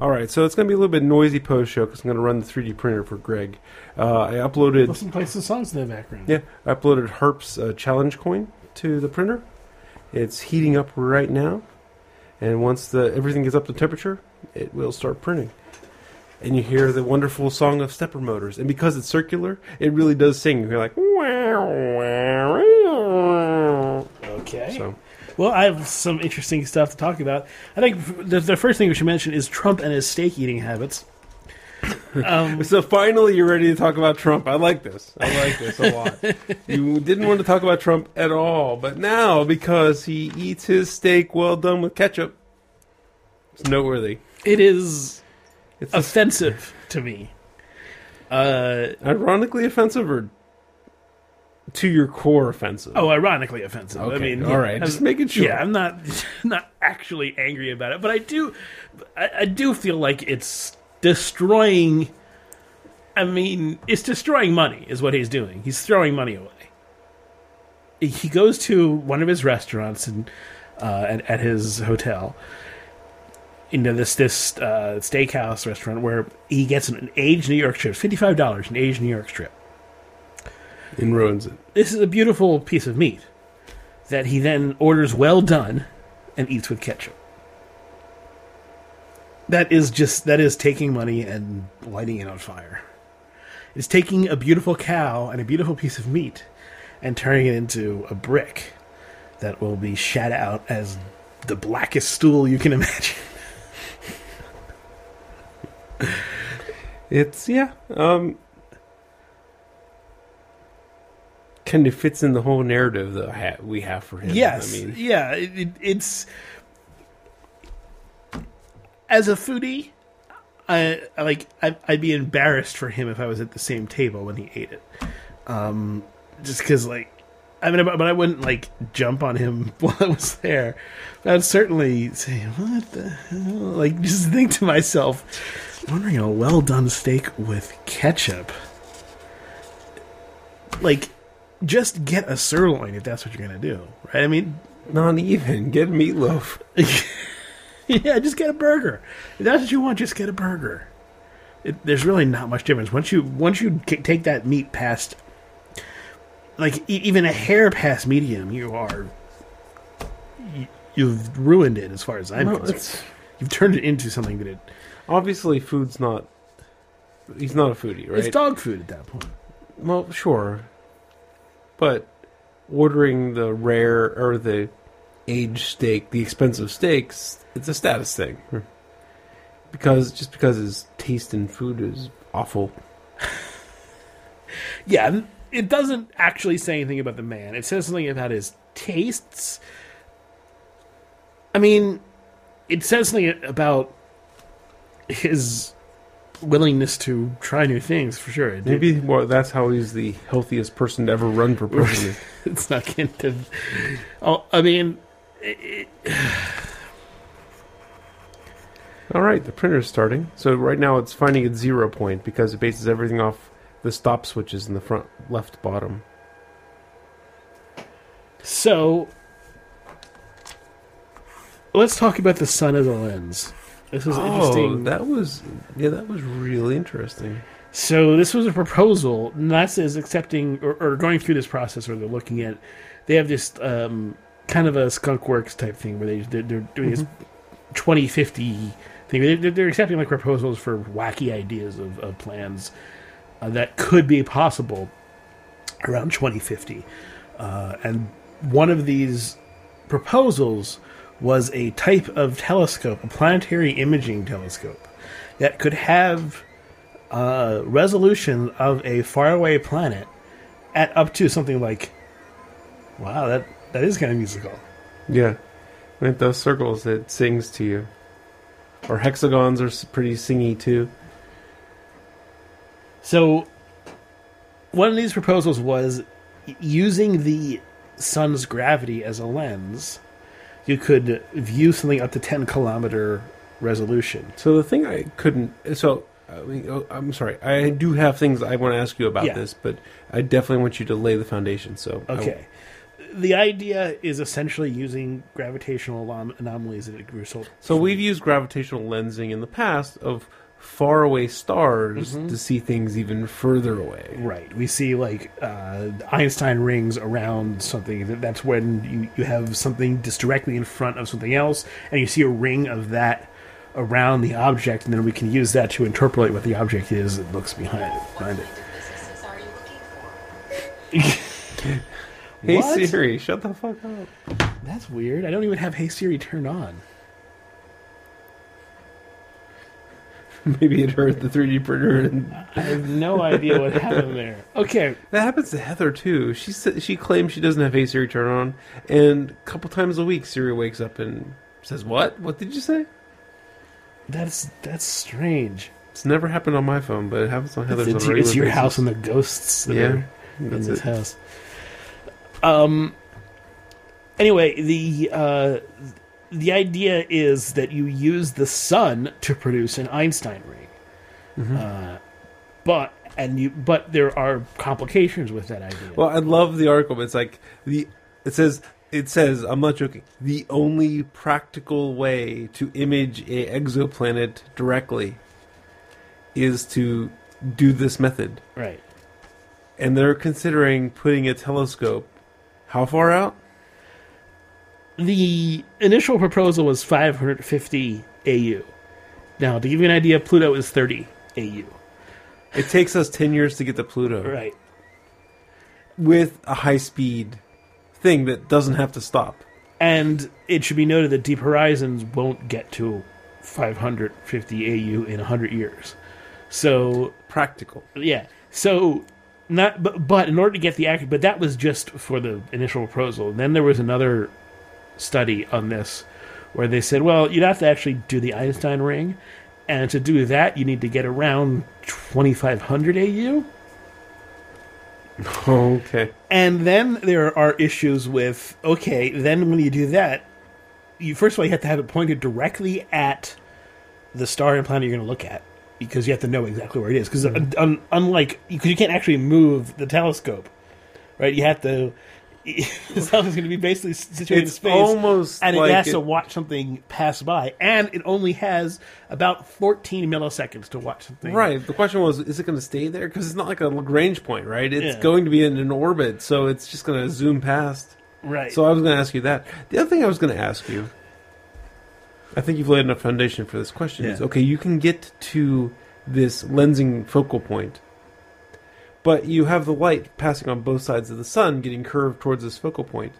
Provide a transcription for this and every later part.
All right, so it's going to be a little bit noisy post show because I'm going to run the 3D printer for Greg. Uh, I uploaded, Listen, play some songs in the background. yeah, I uploaded Harp's uh, challenge coin to the printer. It's heating up right now, and once the everything gets up to temperature, it will start printing. And you hear the wonderful song of stepper motors, and because it's circular, it really does sing. You're like, wow, wow, wow. Okay. So, Well, I have some interesting stuff to talk about. I think the, the first thing we should mention is Trump and his steak eating habits. Um, so finally, you're ready to talk about Trump. I like this. I like this a lot. you didn't want to talk about Trump at all, but now because he eats his steak well done with ketchup, it's noteworthy. it is It's a- offensive to me. Uh, ironically offensive or to your core offensive. oh, ironically offensive. I mean, all right, I'm- just making sure. Yeah, I'm not not actually angry about it, but I do, I, I do feel like it's destroying. I mean, it's destroying money, is what he's doing. He's throwing money away. He goes to one of his restaurants and uh, at, at his hotel, into this this uh, steakhouse restaurant where he gets an aged New York strip, fifty five dollars, an aged New York strip and ruins it. this is a beautiful piece of meat that he then orders well done and eats with ketchup. That is just that is taking money and lighting it on fire. It's taking a beautiful cow and a beautiful piece of meat and turning it into a brick that will be shat out as the blackest stool you can imagine. It's yeah. Um, kind of fits in the whole narrative that ha- we have for him. Yes, I mean, yeah, it, it, it's as a foodie, I, like I, I'd be embarrassed for him if I was at the same table when he ate it, um, just because like I mean, but I wouldn't like jump on him while I was there. But I'd certainly say, "What the hell?" Like, just think to myself, wondering a well done steak with ketchup. Like, just get a sirloin if that's what you're gonna do, right? I mean, not even get meatloaf. yeah, just get a burger. If that's what you want, just get a burger. It, there's really not much difference once you once you k- take that meat past, like e- even a hair past medium, you are you, you've ruined it as far as I'm No, concerned. it's- You've turned it into something that it, Obviously, food's not. He's not a foodie, right? it's dog food at that point. Well, sure, but ordering the rare or the aged steak, the expensive steaks, it's a status thing. Hmm. Because just because his taste in food is awful. Yeah, it doesn't actually say anything about the man. It says something about his tastes. I mean, it says something about his willingness to try new things for sure. It- Maybe well, that's how he's the healthiest person to ever run for president. it's not going to. Oh, I mean, it, All right, the printer's starting. So right now it's finding its zero point because it bases everything off the stop switches in the front left bottom. so let's talk about the sun as a lens. This was interesting. Oh, that was yeah, that was really interesting. So this was a proposal. NASA is accepting or, or going through this process where they're looking at. They have this um, kind of a skunk works type thing where they they're, they're doing this 2050 thing. They're, they're accepting like proposals for wacky ideas of, of plans uh, that could be possible around 2050. Uh, and one of these proposals was a type of telescope, a planetary imaging telescope, that could have uh, resolution of a faraway planet at up to something like, wow, that that is kind of musical. Yeah, with those circles, it sings to you. Or hexagons are pretty singy too. So, one of these proposals was using the sun's gravity as a lens. You could view something up to ten kilometer resolution. So the thing I couldn't. So I mean, oh, I'm sorry. I do have things I want to ask you about Yeah. this, but I definitely want you to lay the foundation. So Okay. the idea is essentially using gravitational anom- anomalies as a result. So we've used gravitational lensing in the past of far away stars Mm-hmm. to see things even further away. Right. We see like uh, Einstein rings around something. That's when you, you have something just directly in front of something else, and you see a ring of that around the object, and then we can use that to interpolate what the object is that looks behind it. Behind it. kinds of businesses are you looking for? Hey What? Siri, shut the fuck up. That's weird. I don't even have Hey Siri turned on. Maybe it hurt the 3D printer. And I have no idea what happened there. Okay, that happens to Heather too. She sa- she claims she doesn't have Hey Siri turned on, and a couple times a week Siri wakes up and says, "What? What did you say?" that's that's strange. It's never happened on my phone, but it happens on Heather's. It's, on a it's regular your basis. house and the ghosts that Yeah, are in that's this it. house. Um. Anyway, the uh, the idea is that you use the sun to produce an Einstein ring, Mm-hmm. uh, but and you but there are complications with that idea. Well, I love the article. But it's like the it says it says I'm not joking. The only practical way to image a exoplanet directly is to do this method, right. and they're considering putting a telescope. How far out? The initial proposal was 550 AU. Now, to give you an idea, Pluto is 30 AU. It takes us ten years to get to Pluto Right. with a high speed thing that doesn't have to stop. And it should be noted that Deep Horizons won't get to 550 AU in 100 years. So, Practical. yeah. So, not but, but in order to get the accurate, but that was just for the initial proposal. And then there was another study on this where they said, well, you'd have to actually do the Einstein ring. And to do that, you need to get around 2500 AU. Okay. And then there are issues with okay, then when you do that, you first of all you have to have it pointed directly at the star and planet you're going to look at because you have to know exactly where it is. Because mm-hmm. un- unlike because you can't actually move the telescope, right? You have to. the telescope is going to be basically situated in It's space, almost and like it has it- to watch something pass by, and it only has about 14 milliseconds to watch something. Right. The question was, is it going to stay there? Because it's not like a Lagrange point, right? It's Yeah. going to be in an orbit, so it's just going to zoom past. right. So I was going to ask you that. The other thing I was going to ask you, I think you've laid enough foundation for this question. Is okay, you can get to this lensing focal point, but you have the light passing on both sides of the sun, getting curved towards this focal point.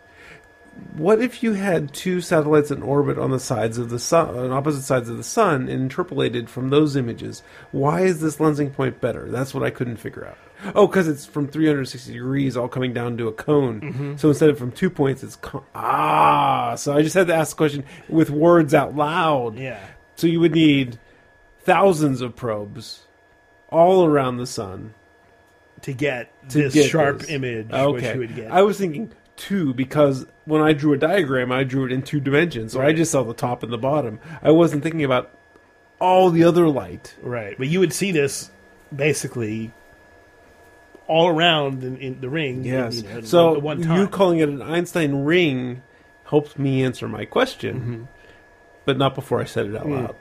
What if you had two satellites in orbit on the sides of the sun, on opposite sides of the sun, and interpolated from those images? Why is this lensing point better? That's what I couldn't figure out. Oh, because it's from 360 degrees, all coming down to a cone. So instead of from two points, it's co- ah. So I just had to ask the question with words out loud. yeah. So you would need thousands of probes all around the sun To get to this get sharp this. image, which Okay, you would get. I was thinking two because when I drew a diagram, I drew it in two dimensions, so I just saw the top and the bottom. I wasn't thinking about all the other light. Right, but you would see this basically all around in, in the ring. Yes. you know, so one time. you calling it an Einstein ring helped me answer my question, but not before I said it out Mm. loud.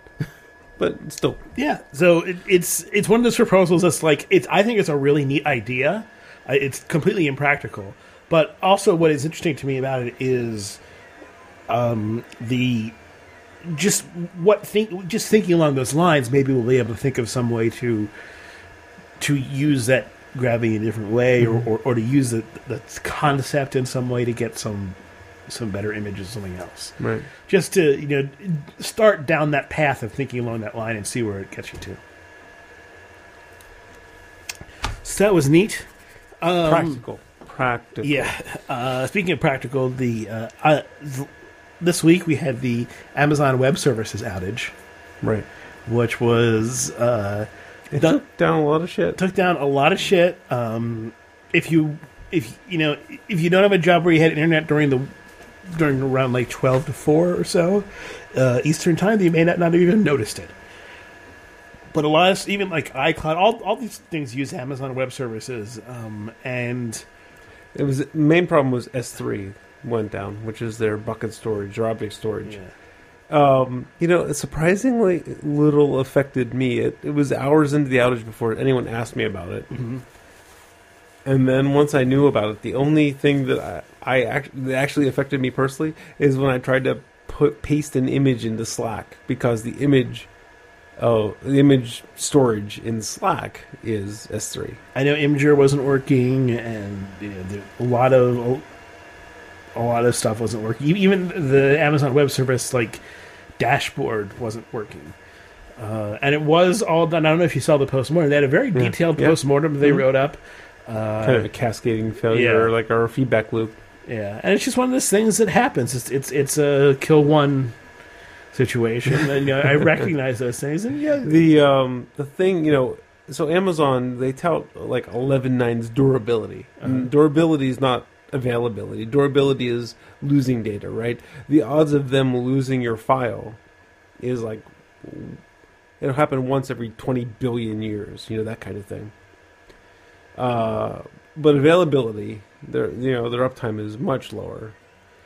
But still, yeah. So it, it's it's one of those proposals that's like it's. I think it's a really neat idea. It's completely impractical, but also what is interesting to me about it is, um, the just what think just thinking along those lines. Maybe we'll be able to think of some way to to use that gravity in a different way, or, or, or to use the, the concept in some way to get some some better image images, something else. right. Just to you know start down that path of thinking along that line and see where it gets you to. So that was neat. Um, Practical. Practical. Yeah. Uh, speaking of practical, the uh, uh, th- this week we had the Amazon Web Services outage, Right. which was uh, It done- took down a lot of shit. took down a lot of shit. Um, if you if you know if you don't have a job where you had internet during the during around like twelve to four or so uh, Eastern time, you may not not have even noticed it. But a lot of even like iCloud, all all these things use Amazon Web Services, um, and It was main problem was S three. went down, which is their bucket storage or object storage. Yeah. Um, you know, surprisingly little affected me. It, it was hours into the outage before anyone asked me about it. Mhm. And then once I knew about it, the only thing that I, I act, that actually affected me personally is when I tried to put paste an image into Slack because the image, oh, the image storage in Slack is S3. I know Imgur wasn't working, and you know, there, a lot of a lot of stuff wasn't working. Even the Amazon Web Service like dashboard wasn't working. Uh, and it was all done. I don't know if you saw the postmortem. They had a very detailed Yeah. postmortem they Mhm. wrote up. Uh, kind of a cascading failure, yeah. like our feedback loop. Yeah, and it's just one of those things that happens. It's it's it's a kill one situation, and you know, I recognize those things. And yeah, The um the thing you know so Amazon they tout like 11.9's durability. Uh-huh. durability is not availability. Durability is losing data, right? The odds of them losing your file is like it'll happen once every 20 billion years, you know that kind of thing. Uh but availability, their you know their uptime is much lower.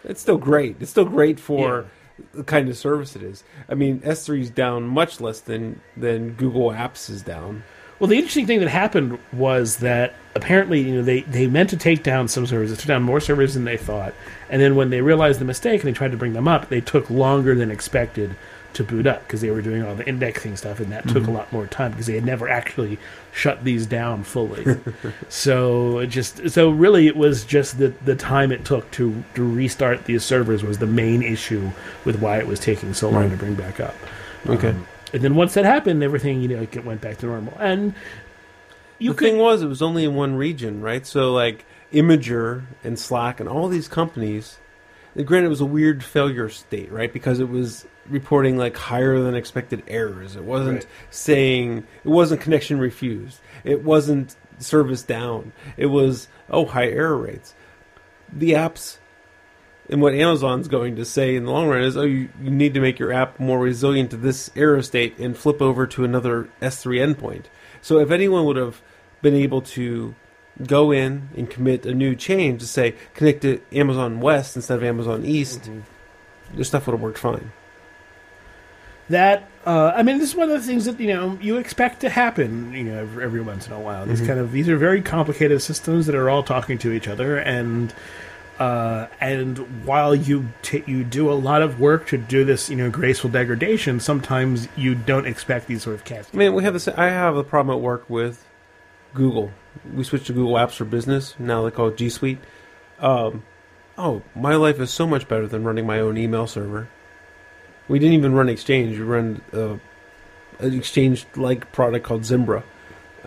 It's still great. It's still great for the kind of service it is. I mean, S3 is down much less than than Google Apps is down. Well, the interesting thing that happened was that apparently, you know, they, they meant to take down some servers. They took down more servers than they thought. And then when they realized the mistake and they tried to bring them up, they took longer than expected to boot up because they were doing all the indexing stuff, and that took a lot more time because they had never actually shut these down fully. so it just so really it was just the the time it took to to restart these servers was the main issue with why it was taking so long Right. to bring back up. Okay. Um, and then once that happened, everything you know it went back to normal. And you the could thing was, it was only in one region, right? So like Imgur and Slack and all these companies. Granted, it was a weird failure state, right? Because it was reporting like higher than expected errors. It wasn't Right. saying it wasn't connection refused. It wasn't service down. It was oh high error rates. The apps and what Amazon's going to say in the long run is, oh, you, you need to make your app more resilient to this error state and flip over to another S3 endpoint. So if anyone would have been able to go in and commit a new change to say connect to Amazon West instead of Amazon East, their stuff would have worked fine. that uh, I mean, this is one of the things that you know you expect to happen. You know, every, every once in a while. These Mhm. kind of these are very complicated systems that are all talking to each other, and uh, and while you t- you do a lot of work to do this, you know, graceful degradation, sometimes you don't expect these sort of I mean, we have this. I have a problem at work with Google. We switched to Google Apps for Business. Now they call it G Suite. Um, oh, my life is so much better than running my own email server. We didn't even run Exchange. We ran uh, an Exchange-like product called Zimbra.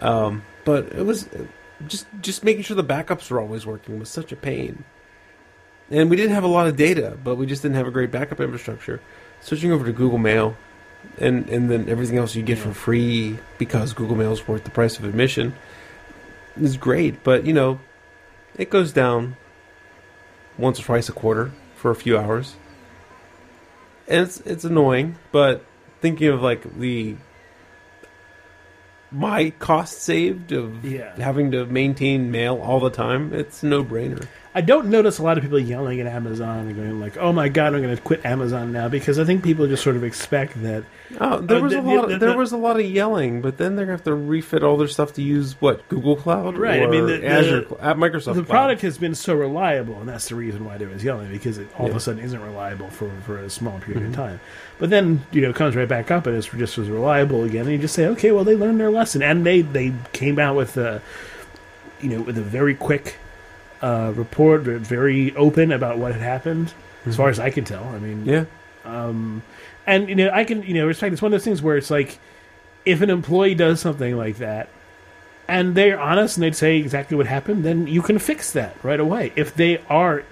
Um, but it was uh, just just making sure the backups were always working was such a pain. And we didn't have a lot of data, but we just didn't have a great backup infrastructure. Switching over to Google Mail, and and then everything else you get for free because Google Mail is worth the price of admission is great. But you know, it goes down once or twice a quarter for a few hours, and it's it's annoying. But thinking of like the my cost saved of Yeah. having to maintain mail all the time, it's no brainer. I don't notice a lot of people yelling at Amazon and going like, "Oh my god, I'm going to quit Amazon now," because I think people just sort of expect that. Oh, there Uh, was the- a the- lot. the- Of, there the- was a lot of yelling, but then they're gonna have to refit all their stuff to use what Google Cloud, Right, I mean, the- the- Azure, Cl- uh, Microsoft. the Cloud. product has been so reliable, and that's the reason why there was yelling because it all of a sudden isn't reliable for, for a small period Mhm. of time. But then you know it comes right back up and it's just as reliable again, and you just say, okay, well they learned their lesson, and they they came out with a you know with a very quick uh, report, very- open about what had happened, as far as I can tell. I mean, Mm-hmm. yeah, um, and you know, I can you know respect. It's one of those things where it's like, if an employee does something like that, and they're honest and they'd say exactly what happened, then you can fix that right away. If they are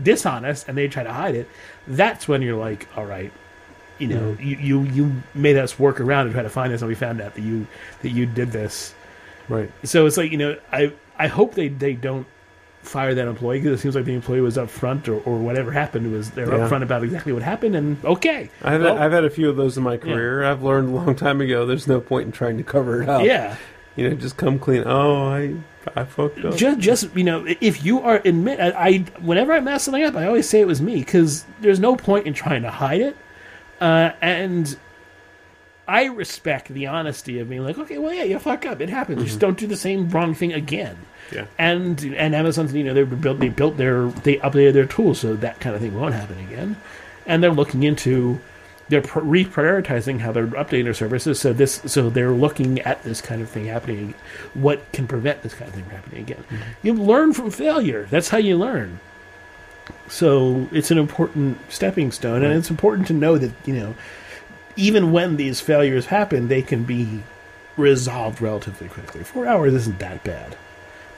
dishonest and they try to hide it, that's when you're like, all right, you know, you, you you made us work around and try to find this, and we found out that you that you did this. right. So it's like you know, I I hope they they don't fire that employee because it seems like the employee was upfront or, or whatever happened was they're Yeah. upfront about exactly what happened and okay I've Well- I've had a few of those in my career. I've learned a long time ago. There's no point in trying to cover it up. yeah You know, just come clean. Oh, I I fucked up. just just you know if you are admit I, I whenever I mess something up I always say it was me because there's no point in trying to hide it uh, and I respect the honesty of being like okay well yeah you fuck up. It happens. Just mhm. don't do the same wrong thing again. Yeah. and and Amazon's you know they built they built their they updated their tools so that kind of thing won't happen again. And they're looking into they're reprioritizing how they're updating their services. So this so they're looking at this kind of thing happening what can prevent this kind of thing from happening again. Mm-hmm. You learn from failure. That's how you learn. So it's an important stepping stone and it's important to know that you know even when these failures happen they can be resolved relatively quickly four hours isn't that bad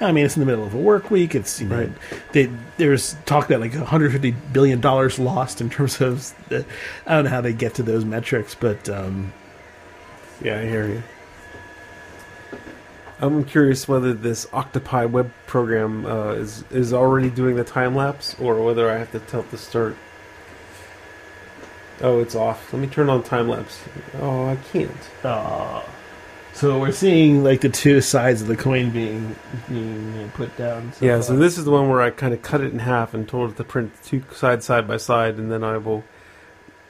I mean, it's in the middle of a work week. It's you know, Right. they, there's talk about like 150 billion dollars lost in terms of the, I don't know how they get to those metrics, but um, Yeah, I hear you. I'm curious whether this Octopi web program uh, is is already doing the time lapse, or whether I have to tell it to start. Oh, it's off. Let me turn on time lapse. Oh, I can't. uh, so we're seeing like the two sides of the coin being being put down. So Yeah, so this is the one where I kind of cut it in half and told it to print two sides side by side, and then I will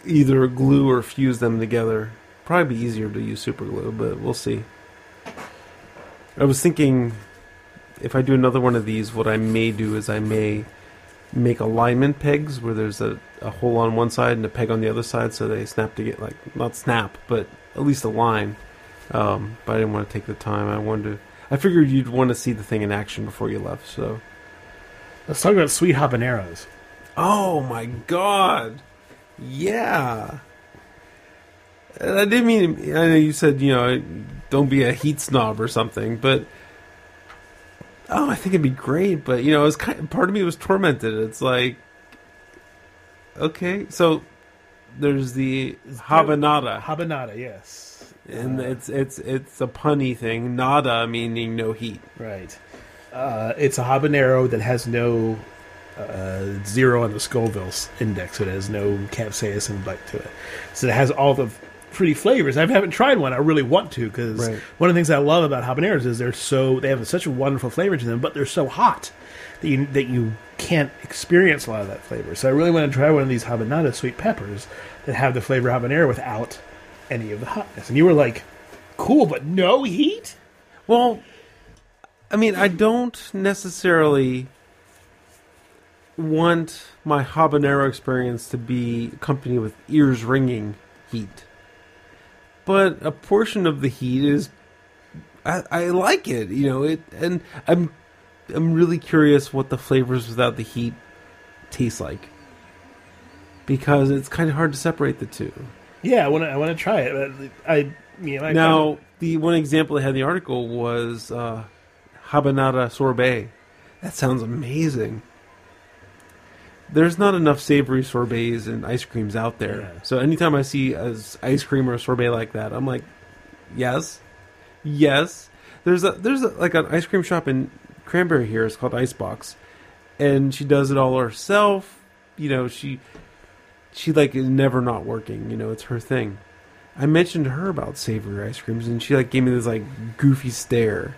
either glue or fuse them together. Probably be easier to use super glue, but we'll see. I was thinking if I do another one of these, what I may do is I may make alignment pegs where there's a, a hole on one side and a peg on the other side so they snap to get like not snap, but at least align. Um, but I didn't want to take the time. I wanted to I figured you'd want to see the thing in action before you left, so let's talk about sweet habaneros. Oh my god. Yeah. And I didn't mean I know you said, you know, don't be a heat snob or something, but oh, I think it'd be great, but you know, it was kind of, part of me was tormented. It's like okay, so there's the habanada Habanada, yes, and Uh, it's it's it's a punny thing, nada meaning no heat. right. Uh, it's a habanero that has no uh, zero on the Scoville index. So it has no capsaicin bite to it. So it has all the pretty flavors. I haven't tried one. I really want to because Right. one of the things I love about habaneros is they're so they have such a wonderful flavor to them, but they're so hot that you that you can't experience a lot of that flavor. So I really want to try one of these habanada sweet peppers that have the flavor habanero without any of the hotness. And you were like, "Cool, but no heat." Well, I mean, I don't necessarily want my habanero experience to be accompanied with ears ringing heat. But a portion of the heat is I, I like it, you know, it and I'm I'm really curious what the flavors without the heat taste like. Because it's kind of hard to separate the two. Yeah, I want to. I want to try it. I, you know, I Now, the one example they had in the article was uh, habanada sorbet. That sounds amazing. There's not enough savory sorbets and ice creams out there. Yeah. So anytime I see a ice cream or a sorbet like that, I'm like, yes, yes. There's a there's a, like an ice cream shop in Cranberry here. It's called Icebox, and she does it all herself. You know, she she like is never not working. You know, it's her thing. I mentioned to her about savory ice creams, and she like gave me this like goofy stare.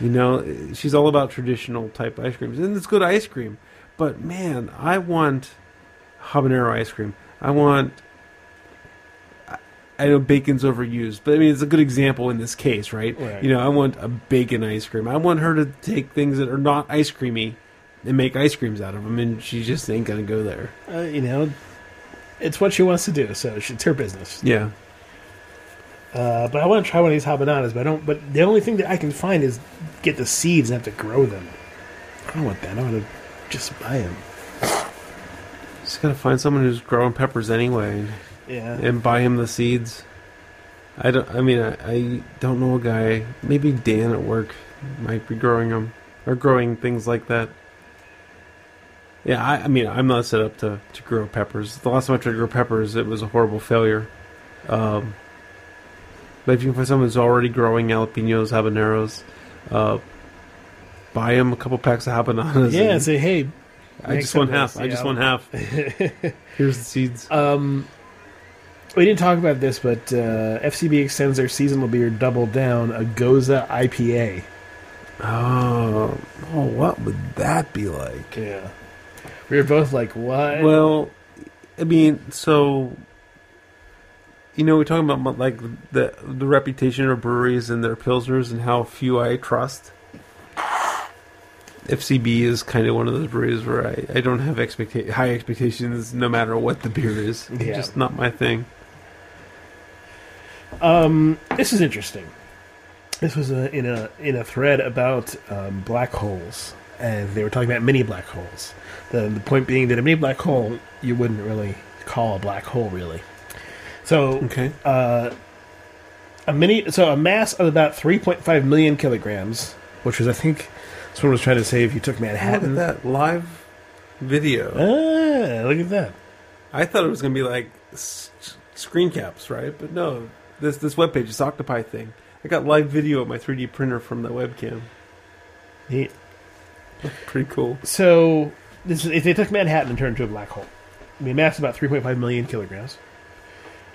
You know, she's all about traditional type ice creams, and it's good ice cream. But man, I want habanero ice cream. I want. I- know bacon's overused, but I mean it's a good example in this case, right? Right. You know, I want a bacon ice cream. I want her to take things that are not ice creamy and make ice creams out of them, and she just ain't gonna go there. uh, you know, it's what she wants to do. So it's her business. Yeah. Uh, but I want to try one of these habaneros, But I don't. But the only thing that I can find is get the seeds and have to grow them. I don't want that. I want to just buy them. Just gotta find someone who's growing peppers anyway. Yeah. and buy him the seeds. I don't. I mean, I, I don't know a guy. Maybe Dan at work might be growing them or growing things like that. Yeah, I, I mean, I'm not set up to, to grow peppers. The last time I tried to grow peppers, it was a horrible failure. Um, but if you can find someone who's already growing jalapenos, habaneros, uh, buy him a couple packs of habanadas. Yeah. and Say hey. I just want half. I just want half. Here's the seeds. Um, We didn't talk about this, but uh, FCB extends their seasonal beer Double Down, a Gose IPA. Oh, oh, what would that be like? Yeah. We were both like, what? Well, I mean, so you know, we're talking about like the the reputation of breweries and their pilsners and how few I trust. FCB is kind of one of those breweries where I, I don't have expecta- high expectations no matter what the beer is. It's Yeah. just not my thing. Um, this is interesting. This was a, in a in a thread about um, black holes, and they were talking about mini black holes. The the point being that a mini black hole you wouldn't really call a black hole, really. So Okay. uh, a mini, so a mass of about three point five million kilograms, which was I think someone was trying to say if you took Manhattan. Look at that live video. Ah, look at that. I thought it was going to be like s- screen caps, right? But no, this this webpage, this Octopi thing. I got live video of my 3D printer from the webcam. Neat. Pretty cool. So this is, if they took Manhattan and turned it into a black hole, I mean, mass about 3.5 million kilograms.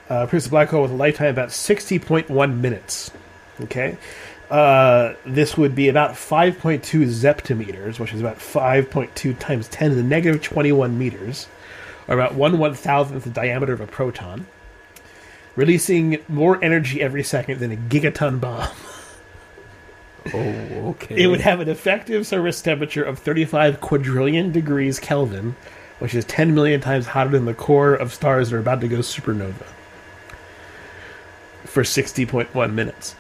Uh, produces a black hole with a lifetime about 60.1 minutes. Okay, uh, this would be about 5.2 zeptometers, which is about 5.2 times 10 to the negative 21 meters, or about one one thousandth the diameter of a proton, releasing more energy every second than a gigaton bomb. Oh, okay. It would have an effective surface temperature of 35 quadrillion degrees Kelvin, which is 10 million times hotter than the core of stars that are about to go supernova for 60.1 minutes.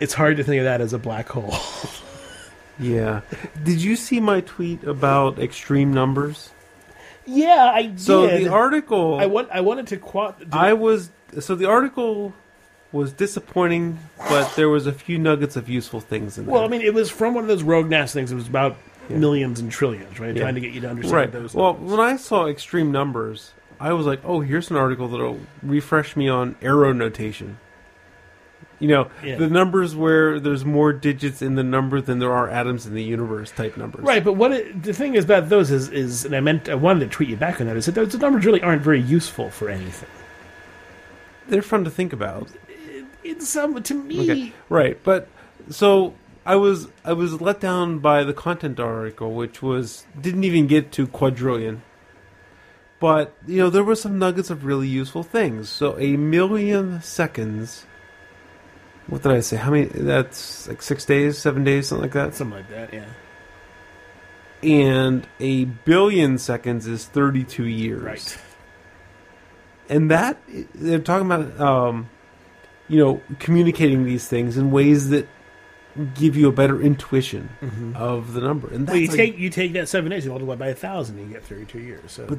It's hard to think of that as a black hole. Yeah. Did you see my tweet about extreme numbers? yeah, I did. So the article I, want, I wanted to quant. I was so the article was disappointing, but there was a few nuggets of useful things in there. well, I mean, it was from one of those rogue NAS things. It was about Yeah. millions and trillions, right? Yeah. Trying to get you to understand right. those. Well, numbers. when I saw extreme numbers, I was like, "Oh, here's an article that'll refresh me on arrow notation." You know, Yeah. the numbers where there's more digits in the number than there are atoms in the universe type numbers. Right, but what it, the thing is about those is, is, and I meant I wanted to tweet you back on that. Is that those numbers really aren't very useful for anything. They're fun to think about. In some, to me, Okay. Right, but so I was I was let down by the content article, which was didn't even get to quadrillion. But you know there were some nuggets of really useful things. So a million seconds. What did I say? How many? That's like six days, seven days, something like that. something like that, yeah. And a billion seconds is thirty-two years. Right. and that they're talking about um, you know communicating these things in ways that give you a better intuition of the number and that's Well, you like- take you take that seven days, you multiply by a thousand, and you get thirty-two years. So But-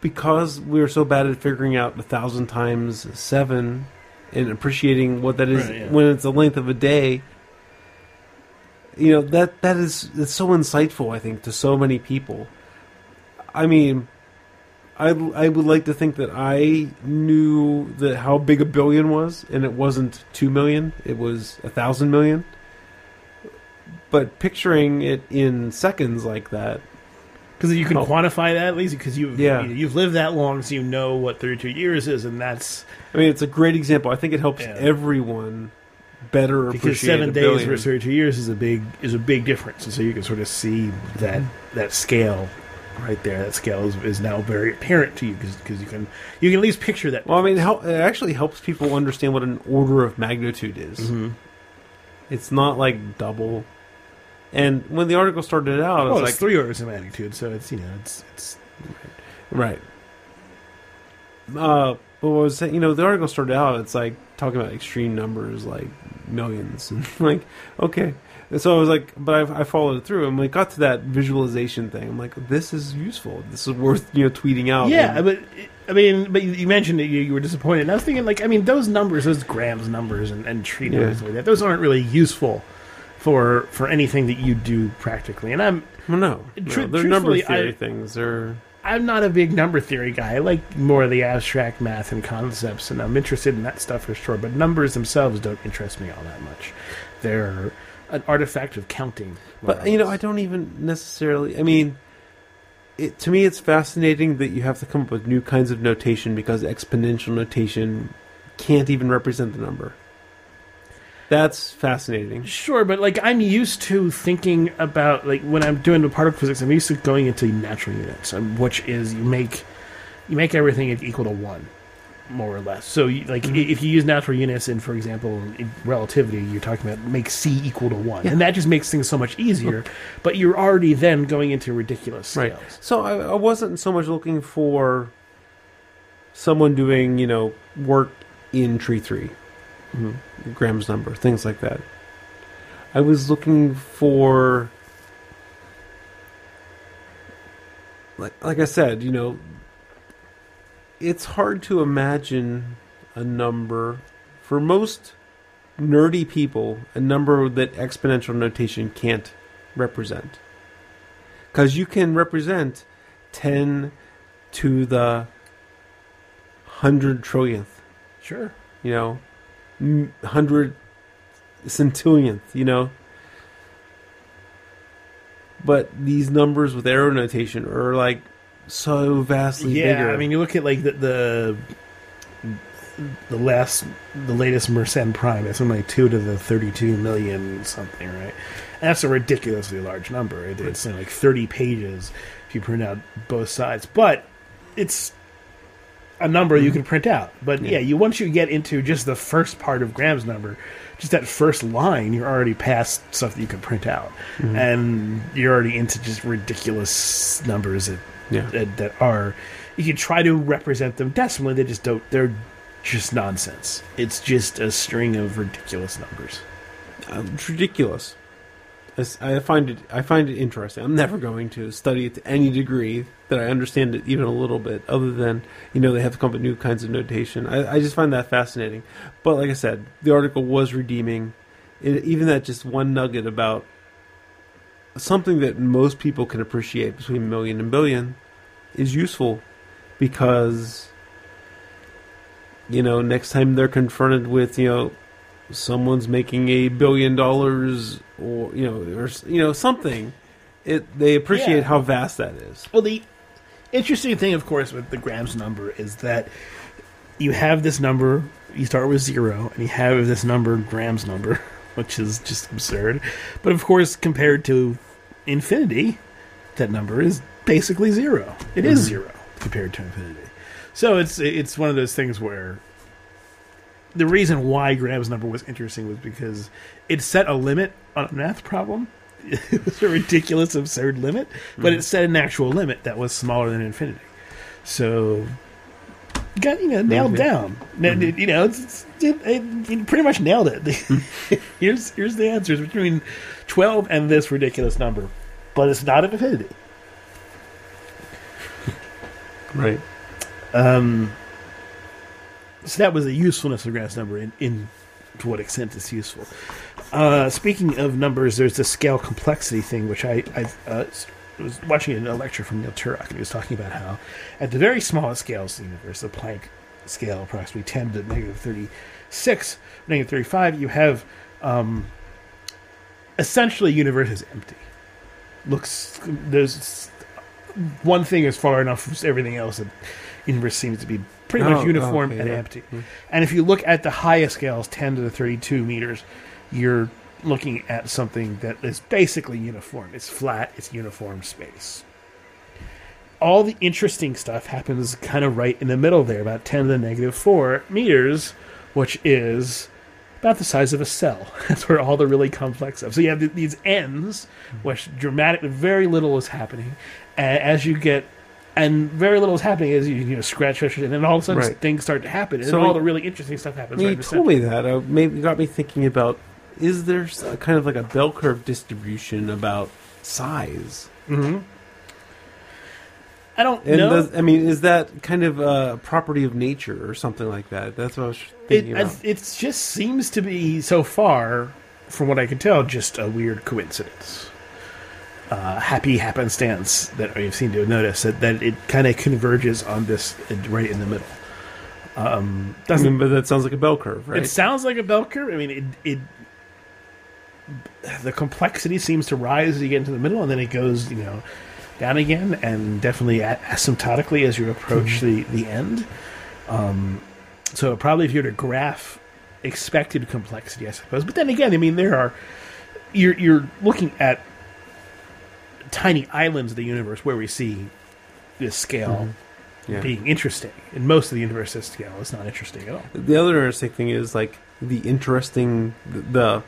because we're so bad at figuring out a thousand times seven and appreciating what that is Right, yeah. when it's the length of a day you know that that is it's so insightful i think to so many people i mean I, I would like to think that I knew that how big a billion was, and it wasn't two million; it was a thousand million. But picturing it in seconds like that, because you can Oh. quantify that at least because you've Yeah. you, have lived that long, so you know what thirty-two years is, and that's I mean, it's a great example. I think it helps Yeah. everyone better because appreciate seven days billion. versus thirty-two years is a big is a big difference, and so you can sort of see that that scale right there. That scale is, is now very apparent to you because you can you can at least picture that. Well, I mean, it actually helps people understand what an order of magnitude is. Mhm. It's not like double. And when the article started out, Well, it's like three orders of magnitude, so it's you know it's it's right. Uh, but what I was saying, you know, the article started out. It's like talking about extreme numbers, like millions, and like okay. And so I was like, but I, I followed it through, and when it got to that visualization thing, I'm like, this is useful. This is worth you know tweeting out. Yeah, And- but I mean, but you- you mentioned that you, you were disappointed. And I was thinking, like, I mean, those numbers, those Graham's numbers and, and tree Yeah. numbers like that, those aren't really useful for for anything that you do practically. And I'm well, no, Tru- no they're number theory I- things. They're I'm not a big number theory guy. I like more of the abstract math and concepts, and I'm interested in that stuff for sure. But numbers themselves don't interest me all that much. They're an artifact of counting. But you know. I don't even necessarily. I mean, it, to me, it's fascinating that you have to come up with new kinds of notation because exponential notation can't even represent the number. That's fascinating. Sure, but like I'm used to thinking about like when I'm doing the particle physics, I'm used to going into natural units, um, which is you make you make everything equal to one, more or less. So you, like i if you use natural units in, for example, in relativity, you're talking about make c equal to one, and that just makes things so much easier. but you're already then going into ridiculous Right. scales. So I, I wasn't so much looking for someone doing, you know, work in tree 3 Mm-hmm. Graham's number, things like that. I was looking for, like, like I said, you know, it's hard to imagine a number. For most nerdy people, a number that exponential notation can't represent. Because you can represent 10 to the 100 trillionth. Sure. you know 100 centillionth you know but these numbers with arrow notation are like so vastly yeah, bigger I mean, you look at like the, the the last, the latest Mersenne Prime. It's something like two to the thirty-two million something, right? And that's a ridiculously large number. It, it's like thirty pages if you print out both sides, but it's a number you can print out. But yeah. Yeah. you once you get into just the first part of Graham's number, just that first line, you're already past stuff that you can print out, and you're already into just ridiculous numbers that yeah that, that are you can try to represent them decimally they just don't they're just nonsense it's just a string of ridiculous numbers Uh, it's ridiculous I find it I find it interesting. I'm never going to study it to any degree that I understand it even a little bit, other than you know they have to come up with new kinds of notation. I, I just find that fascinating. But like I said, the article was redeeming. It, even that just one nugget about something that most people can appreciate between million and billion is useful because you know next time they're confronted with you know someone's making a billion dollars or you know or you know something it they appreciate Yeah. how vast that is. Well the interesting thing of course with the Graham's number is that you have this number you start with zero and you have this number Graham's number which is just absurd. But of course compared to infinity that number is basically zero. It is mm-hmm. zero compared to infinity. So it's it's one of those things where the reason why Graham's number was interesting was because it set a limit on a math problem. It was a ridiculous, absurd limit, but it set an actual limit that was smaller than infinity. So, got you know nailed down. Na- You know, it's, it's, it, it, pretty much nailed it. here's here's the answers between twelve and this ridiculous number, but it's not an infinity. right Um, so that was the usefulness of Graham's number in, in to what extent it's useful. Uh, speaking of numbers, there's the scale complexity thing, which I I uh, was watching a lecture from Neil Turok, and he was talking about how at the very smallest scales of the universe, the Planck scale, approximately 10 to negative 36, negative 35, you have um, essentially universe is empty. Looks there's one thing is far enough from everything else that universe seems to be pretty Oh, much uniform okay, and yeah. empty. And if you look at the highest scales, 10 to the 32 meters, you're looking at something that is basically uniform. It's flat, it's uniform space. All the interesting stuff happens kind of right in the middle there, about 10 to the negative 4 meters, which is about the size of a cell. That's where all the really complex stuff. So you have th- these ends, which dramatic, very little is happening. And as you get, and very little is happening as you, you know, scratch, scratch, and then all of a sudden Right. things start to happen. And So all you- the really interesting stuff happens when right you in the told center. me that uh, maybe got me thinking about is there s- a kind of like a bell curve distribution about size hmm I don't and know. does, i mean is that kind of a property of nature or something like that that's what i was It thinking about it just seems to be so far, from what I can tell, just a weird coincidence. Uh, happy happenstance that you've seemed to have noticed that, that it kind of converges on this uh, right in the middle. Um, I doesn't mean, but that sounds like a bell curve right It sounds like a bell curve. I mean, it, it the complexity seems to rise as you get into the middle, and then it goes, you know, down again, and definitely asymptotically as you approach the the end. Um, so probably if you were to graph expected complexity, I suppose. But then again, I mean, there are you're you're looking at tiny islands of the universe where we see this scale mm-hmm. Yeah. being interesting. And most of the universe, this scale is not interesting at all. The other interesting thing is like the interesting the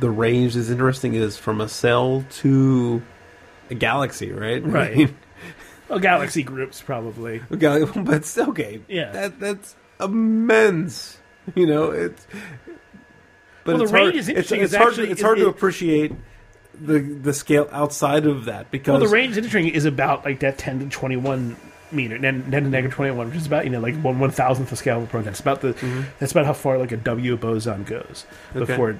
the range is interesting is from a cell to a galaxy, right? Right. Well, galaxy groups probably. gal- but okay. Yeah. That that's immense. You know, it's but Well, the it's range hard, is interesting. it's It's hard actually- to, it's it- hard to it- appreciate the the scale outside of that because Well, the range is interesting is about like that 10 to 21 meter, 10 10 to negative 21, which is about, you know, like one one thousandth the scale of a proton. It's about the, that's about how far like a W boson goes Mm-hmm. Okay. before it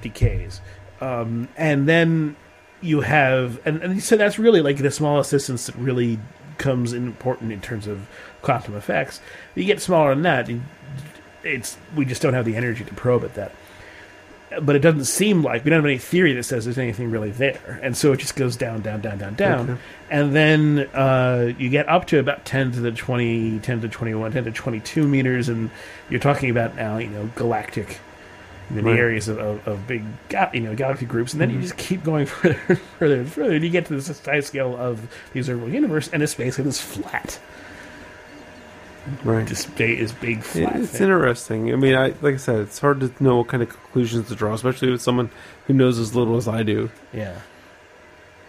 decays. Um, and then you have, and, and so that's really like the smallest distance that really comes important in terms of quantum effects. You get smaller than that, it's we just don't have the energy to probe at that. But it doesn't seem like we don't have any theory that says there's anything really there, and so it just goes down, down, down, down, down, Okay. and then uh, you get up to about 10 to the 20, 10 to 21, 10 to 22 meters, and you're talking about now, you know, galactic many Right. areas of, of, of big, ga- you know, galaxy groups, and then Mm-hmm. you just keep going further, and further, and further, and you get to this size scale of the observable universe, and it's basically this flat, right. just big, is big It- it's thing. interesting. I mean, I like I said, it's hard to know what kind of conclusions to draw, especially with someone who knows as little as I do. yeah.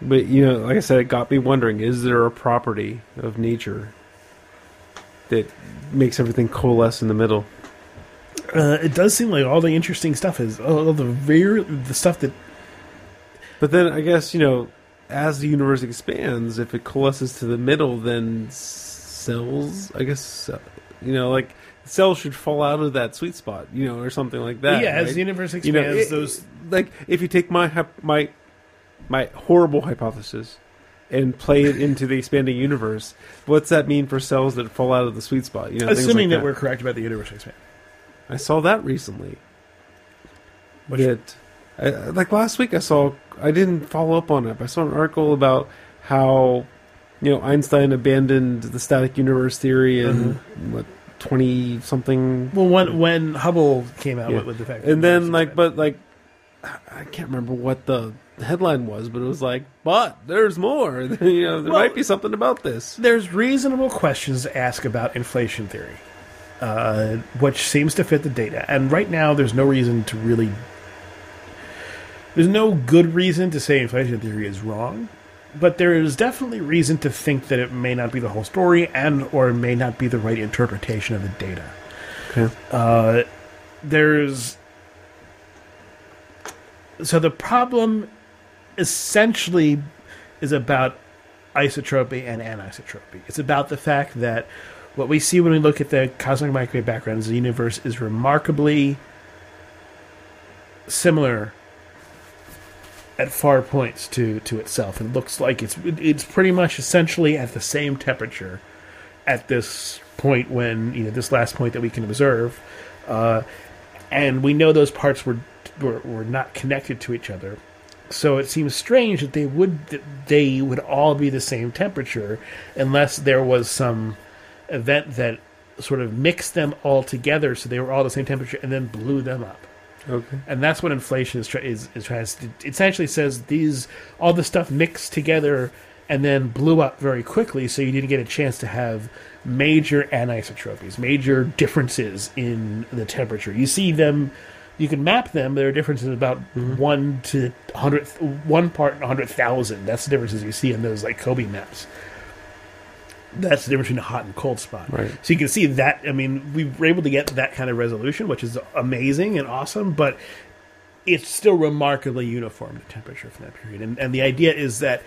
But you know, like I said, it got me wondering: is there a property of nature that makes everything coalesce in the middle? Uh, it does seem like all the interesting stuff is all the very the stuff that But then I guess you know, as the universe expands, if it coalesces to the middle, then s- cells, I guess, you know, like cells should fall out of that sweet spot, you know, or something like that. yeah, as the universe you expands, know, it- those like if you take my my my horrible hypothesis and play it into the expanding universe, what's that mean for cells that fall out of the sweet spot? You know, assuming like that we're correct about the universe expanding. I saw that recently. Which- that I, like last week, I saw. I didn't follow up on it. But I saw an article about how you know Einstein abandoned the static universe theory in Mm-hmm. what twenty something, Well, when when Hubble came out Yeah. with, the fact, and then like, but like, I can't remember what the headline was, but it was like, but there's more. you know, there Well- might be something about this. there's reasonable questions to ask about inflation theory, uh, which seems to fit the data. And right now, there's no reason to really. There's no good reason to say inflation theory is wrong, but there is definitely reason to think that it may not be the whole story and or may not be the right interpretation of the data. Okay. Uh, there's so the problem essentially is about isotropy and anisotropy. It's about the fact that what we see when we look at the cosmic microwave backgrounds of the universe is remarkably similar at far points to, to itself. It looks like it's it's pretty much essentially at the same temperature at this point when you know this last point that we can observe, uh, and we know those parts were, were were not connected to each other. So it seems strange that they would that they would all be the same temperature unless there was some event that sort of mixed them all together so they were all the same temperature and then blew them up Okay. and that's what inflation is is, is tries to it essentially says these all the stuff mixed together and then blew up very quickly so you didn't get a chance to have major anisotropies major differences in the temperature. You see them you can map them there are differences about mm-hmm. 1 to 100 1 part in 100000 that's the differences you see in those like COBE maps that's the difference between a hot and cold spot Right. so you can see that. I mean, we were able to get that kind of resolution, which is amazing and awesome, but it's still remarkably uniform the temperature from that period. And, and the idea is that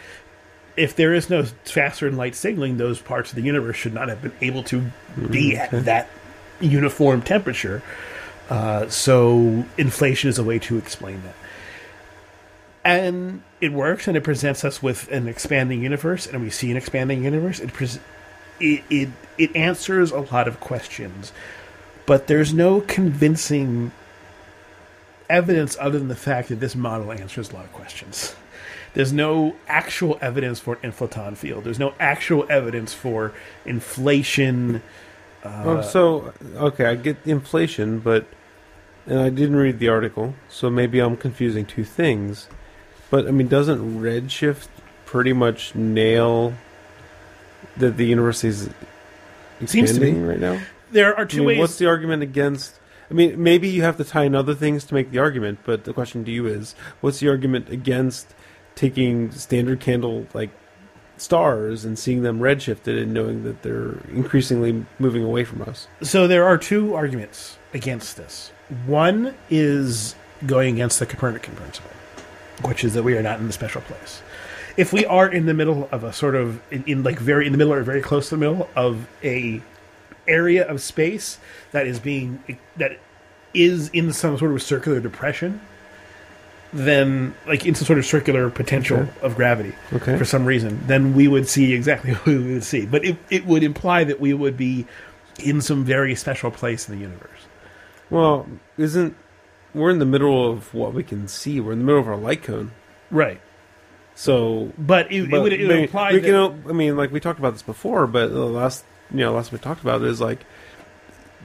if there is no faster than light signaling, those parts of the universe should not have been able to be at that uniform temperature. Uh, so inflation is a way to explain that. And it works, and it presents us with an expanding universe, and we see an expanding universe. It pres- it, it it answers a lot of questions, but there's no convincing evidence other than the fact that this model answers a lot of questions. There's no actual evidence for an inflaton field. There's no actual evidence for inflation. Uh, oh, so okay, I get inflation, but and I didn't read the article, so maybe I'm confusing two things. But I mean, doesn't redshift pretty much nail that the universe is expanding right now? there are I two mean, ways. what's the argument against? I mean, maybe you have to tie in other things to make the argument, but the question to you is, what's the argument against taking standard candle like stars and seeing them redshifted and knowing that they're increasingly moving away from us? So there are two arguments against this. One is going against the Copernican principle, which is that we are not in the special place. If we are in the middle of a sort of in, in like very in the middle or very close to the middle of a area of space that is being that is in some sort of circular depression, then like in some sort of circular potential Okay. of gravity Okay. for some reason, then we would see exactly what we would see. But it, it would imply that we would be in some very special place in the universe. Well, isn't we're in the middle of what we can see? We're in the middle of our light cone. Right. So, But it, but, it would, it would imply we that. can, I mean, like we talked about this before, but the last, you know, last we talked about is like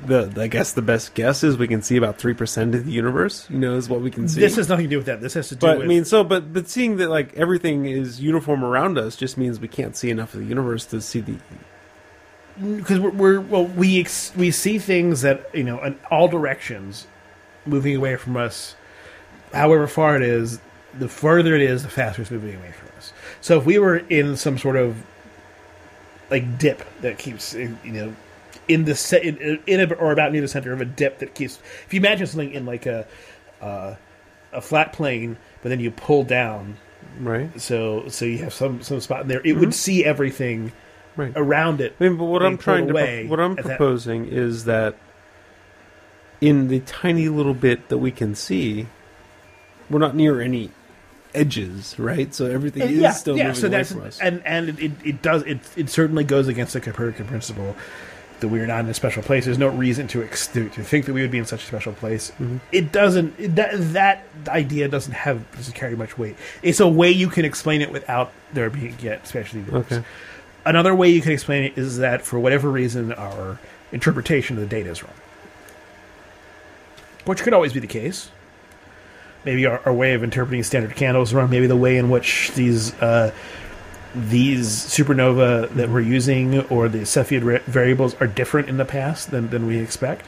the. I guess the best guess is we can see about three percent of the universe. You know, is what we can see. this has nothing to do with that. This has to do but with. I mean, so but but seeing that like everything is uniform around us just means we can't see enough of the universe to see the. because we're, we're well, we ex- we see things that you know in all directions, moving away from us. However far it is, the further it is, the faster it's moving away from us. So if we were in some sort of like dip that keeps you know in the se- in, in a, or about near the center of a dip that keeps. If you imagine something in like a uh, a flat plane, but then you pull down, Right. so so you have some some spot in there, it would see everything Right. around it I mean, but what I'm trying to what I'm proposing is that in the tiny little bit that we can see, we're not near any edges, right? So everything is yeah, still yeah. So that's and and it, it, does it it certainly goes against the Copernican principle that we are not in a special place. There's no reason to ex- to, think that we would be in such a special place. Mhm. It doesn't it, that that idea doesn't have doesn't carry much weight. It's a way you can explain it without there being yet especially Okay. Another way you can explain it is that for whatever reason our interpretation of the data is wrong. Which could always be the case. Maybe our, our way of interpreting standard candles is wrong. Maybe the way in which these uh, these supernova that we're using or the Cepheid variables are different in the past than, than we expect.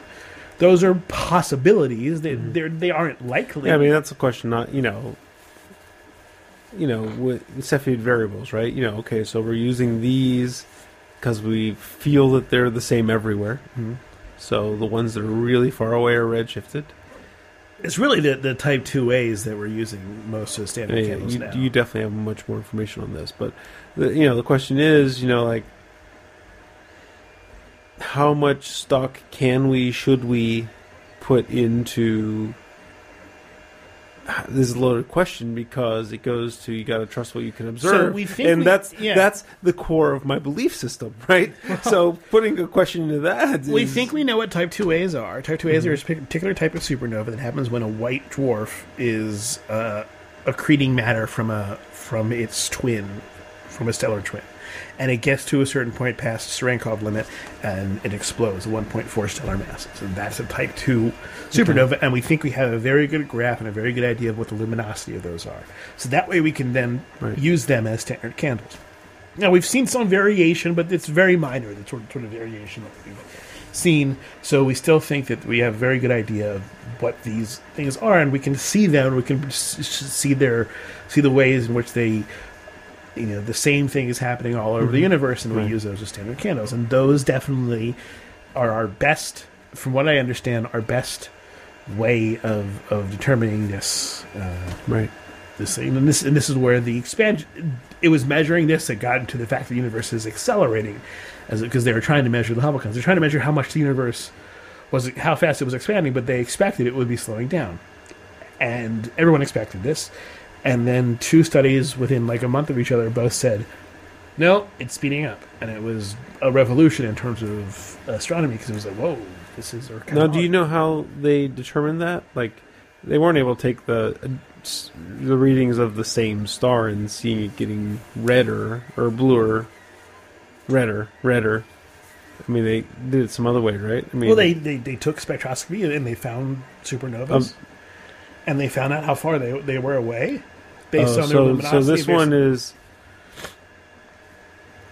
Those are possibilities. They they're, they aren't likely. Yeah, I mean that's a question. Not you know. You know, with Cepheid variables, right? You know, okay, so we're using these because we feel that they're the same everywhere. Mhm. So the ones that are really far away are redshifted. it's really the, the type two A's that we're using most of the standard Yeah, candles you, now. you definitely have much more information on this, but the, you know the question is, you know, like how much stock can we, should we, put into? This is a loaded question because it goes to you got to trust what you can observe, we think and we- that's yeah. that's the core of my belief system, right? so putting a question into that, We is- think we know what type 2As are. Type 2As are a particular type of supernova that happens when a white dwarf is uh, accreting matter from a from its twin, from a stellar twin. And it gets to a certain point past the Cherenkov limit and it explodes, 1.4 stellar masses. And that's a type 2 supernova. And we think we have a very good graph and a very good idea of what the luminosity of those are. So that way we can then Right. use them as standard candles. Now we've seen some variation, but it's very minor. The sort sort of variation that we've seen. So we still think that we have a very good idea of what these things are, and we can see them. We can see their see the ways in which they, you know, the same thing is happening all over the Mhm. universe, and we use those as standard candles. And those definitely are our best, from what I understand, our best way of of determining this. Uh, right. this thing, and this and this is where the expansion. It was measuring this that got into the fact that the universe is accelerating, as because they were trying to measure the Hubble cones. They're trying to measure how much the universe was, how fast it was expanding, but they expected it would be slowing down, and everyone expected this. And then two studies within like a month of each other both said, "No, it's speeding up," and it was a revolution in terms of astronomy because it was like, "Whoa, this is our Now, do you know how they determined that? Like, they weren't able to take the uh, the readings of the same star and seeing it getting redder or bluer, redder, redder. I mean, they did it some other way, right? I mean, well, they, they they took spectroscopy and they found supernovas, Um, and they found out how far they they were away based oh, on so luminosity. so this one is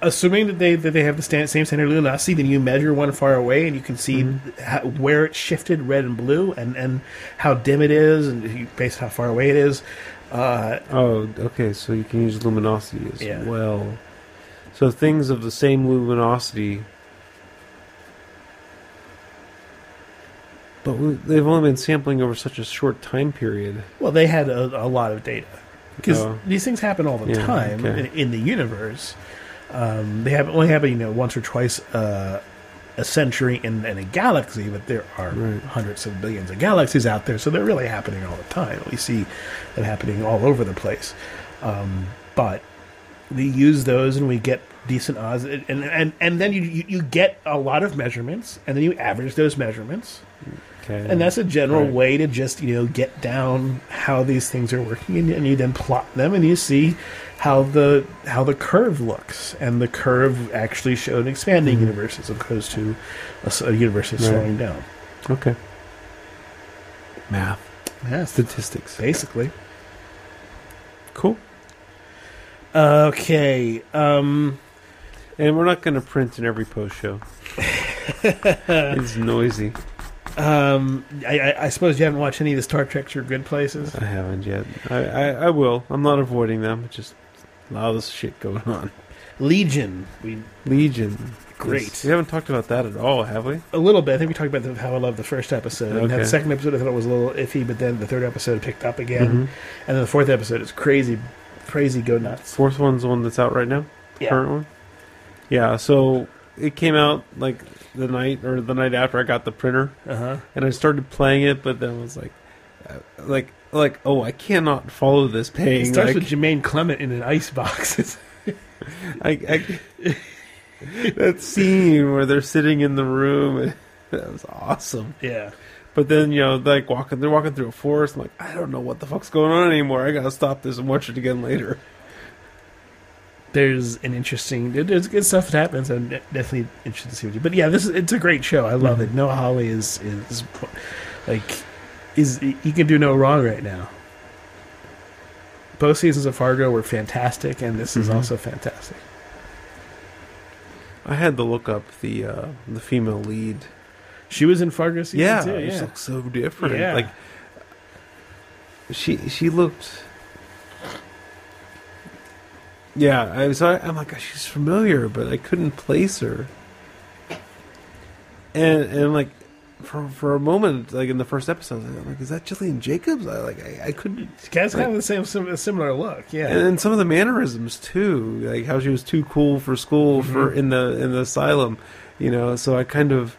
assuming that they that they have the stand, same standard luminosity, then you measure one far away and you can see Mm-hmm. how, where it shifted red and blue, and and how dim it is, and you, based on how far away it is. Uh, oh okay. So you can use luminosity as Yeah. well. So things of the same luminosity. But we- they've only been sampling over such a short time period. well, they had a, a lot of data because Oh. these things happen all the Yeah, time okay. in, in the universe. Um, they have only happen, you know, once or twice uh, a century in, in a galaxy, but there are Right. hundreds of billions of galaxies out there, so they're really happening all the time. We see them happening all over the place. Um, but we use those and we get decent odds, and and, and then you, you you get a lot of measurements, and then you average those measurements, Okay. and that's a general Right. way to just you know get down how these things are working, and, and you then plot them, and you see how the how the curve looks, and the curve actually showed an expanding Mhm. universe as opposed to a universe that's Right. slowing down. okay. Math, Yes, statistics. basically. Cool. Okay. Um, And we're not going to print in every post show. it's noisy. Um, I, I, I suppose you haven't watched any of the Star Treks or Good Places. I haven't yet. I, I, I will. I'm not avoiding them. It's just a lot of this shit going on. Legion. We Legion. Great. Yes. We haven't talked about that at all, have we? a little bit. I think we talked about the, how I loved the first episode. And Okay. the second episode I thought it was a little iffy, but then the third episode picked up again, Mhm. and then the fourth episode is crazy, crazy go nuts. Fourth one's the one that's out right now. Yeah. Current one. Yeah. So it came out like the night or the night after I got the printer, Uh huh. and I started playing it, but then was like, uh, like, like, oh, I cannot follow this It starts like, with Jermaine Clement in an ice box. I, I that scene where they're sitting in the room, that was awesome. yeah. But then you know, like walking, they're walking through a forest. I'm like, I don't know what the fuck's going on anymore. I gotta stop this and watch it again later. There's an interesting. there- There's good stuff that happens. I'm definitely interested to see what you. But yeah, this is it's a great show. I love it. Noah Hawley is is like is he can do no wrong right now. Both seasons of Fargo were fantastic, and this is Mhm. also fantastic. I had to look up the uh, the female lead. She was in Fargo season yeah, two. she Yeah, looks so different. Yeah. Like she she looked. Yeah, I was. I'm like, she's familiar, but I couldn't place her. And and like, for for a moment, like in the first episode, I'm like, is that Gillian Jacobs? I like, I, I couldn't. She has kind of the same sim- similar look. Yeah, And then some of the mannerisms too, like how she was too cool for school for Mhm. in the in the asylum, you know. So I kind of,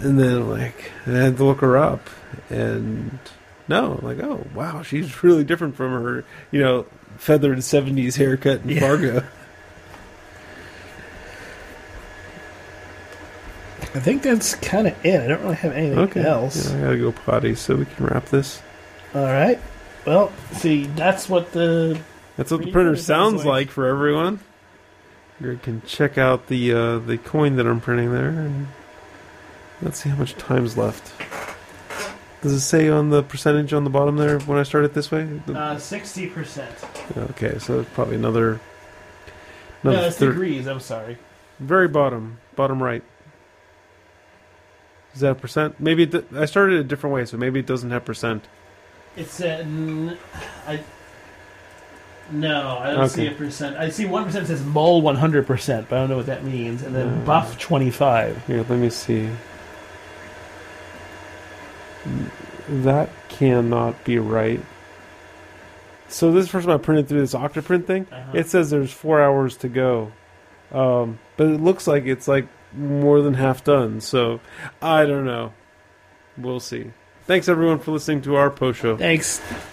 and then like I had to look her up, and no, I'm like oh wow, she's really different from her, you know, feathered '70s haircut in Yeah. Fargo. I think that's kind of it. I don't really have anything Okay, else. Yeah, I gotta go potty, so we can wrap this. All right. Well, see, that's what the That's what the printer sounds like. like for everyone. You can check out the uh, the coin that I'm printing there, and let's see how much time's left. Does it say on the percentage on the bottom there when I start it this way? Uh, sixty percent. okay, so it's probably another. No, it's thir- degrees. I'm sorry. very bottom, bottom right. Is that a percent? Maybe it, I started it a different way, so maybe it doesn't have percent. It's uh, n- I. No, I don't Okay. see a percent. I see one percent says mole one hundred percent, but I don't know what that means. And then buff twenty five. Here, let me see. That cannot be right. So this is the first time I printed through this Octoprint thing. Uh-huh. It says there's four hours to go, um, but it looks like it's like more than half done. So I don't know. We'll see. Thanks everyone for listening to our post show. Thanks.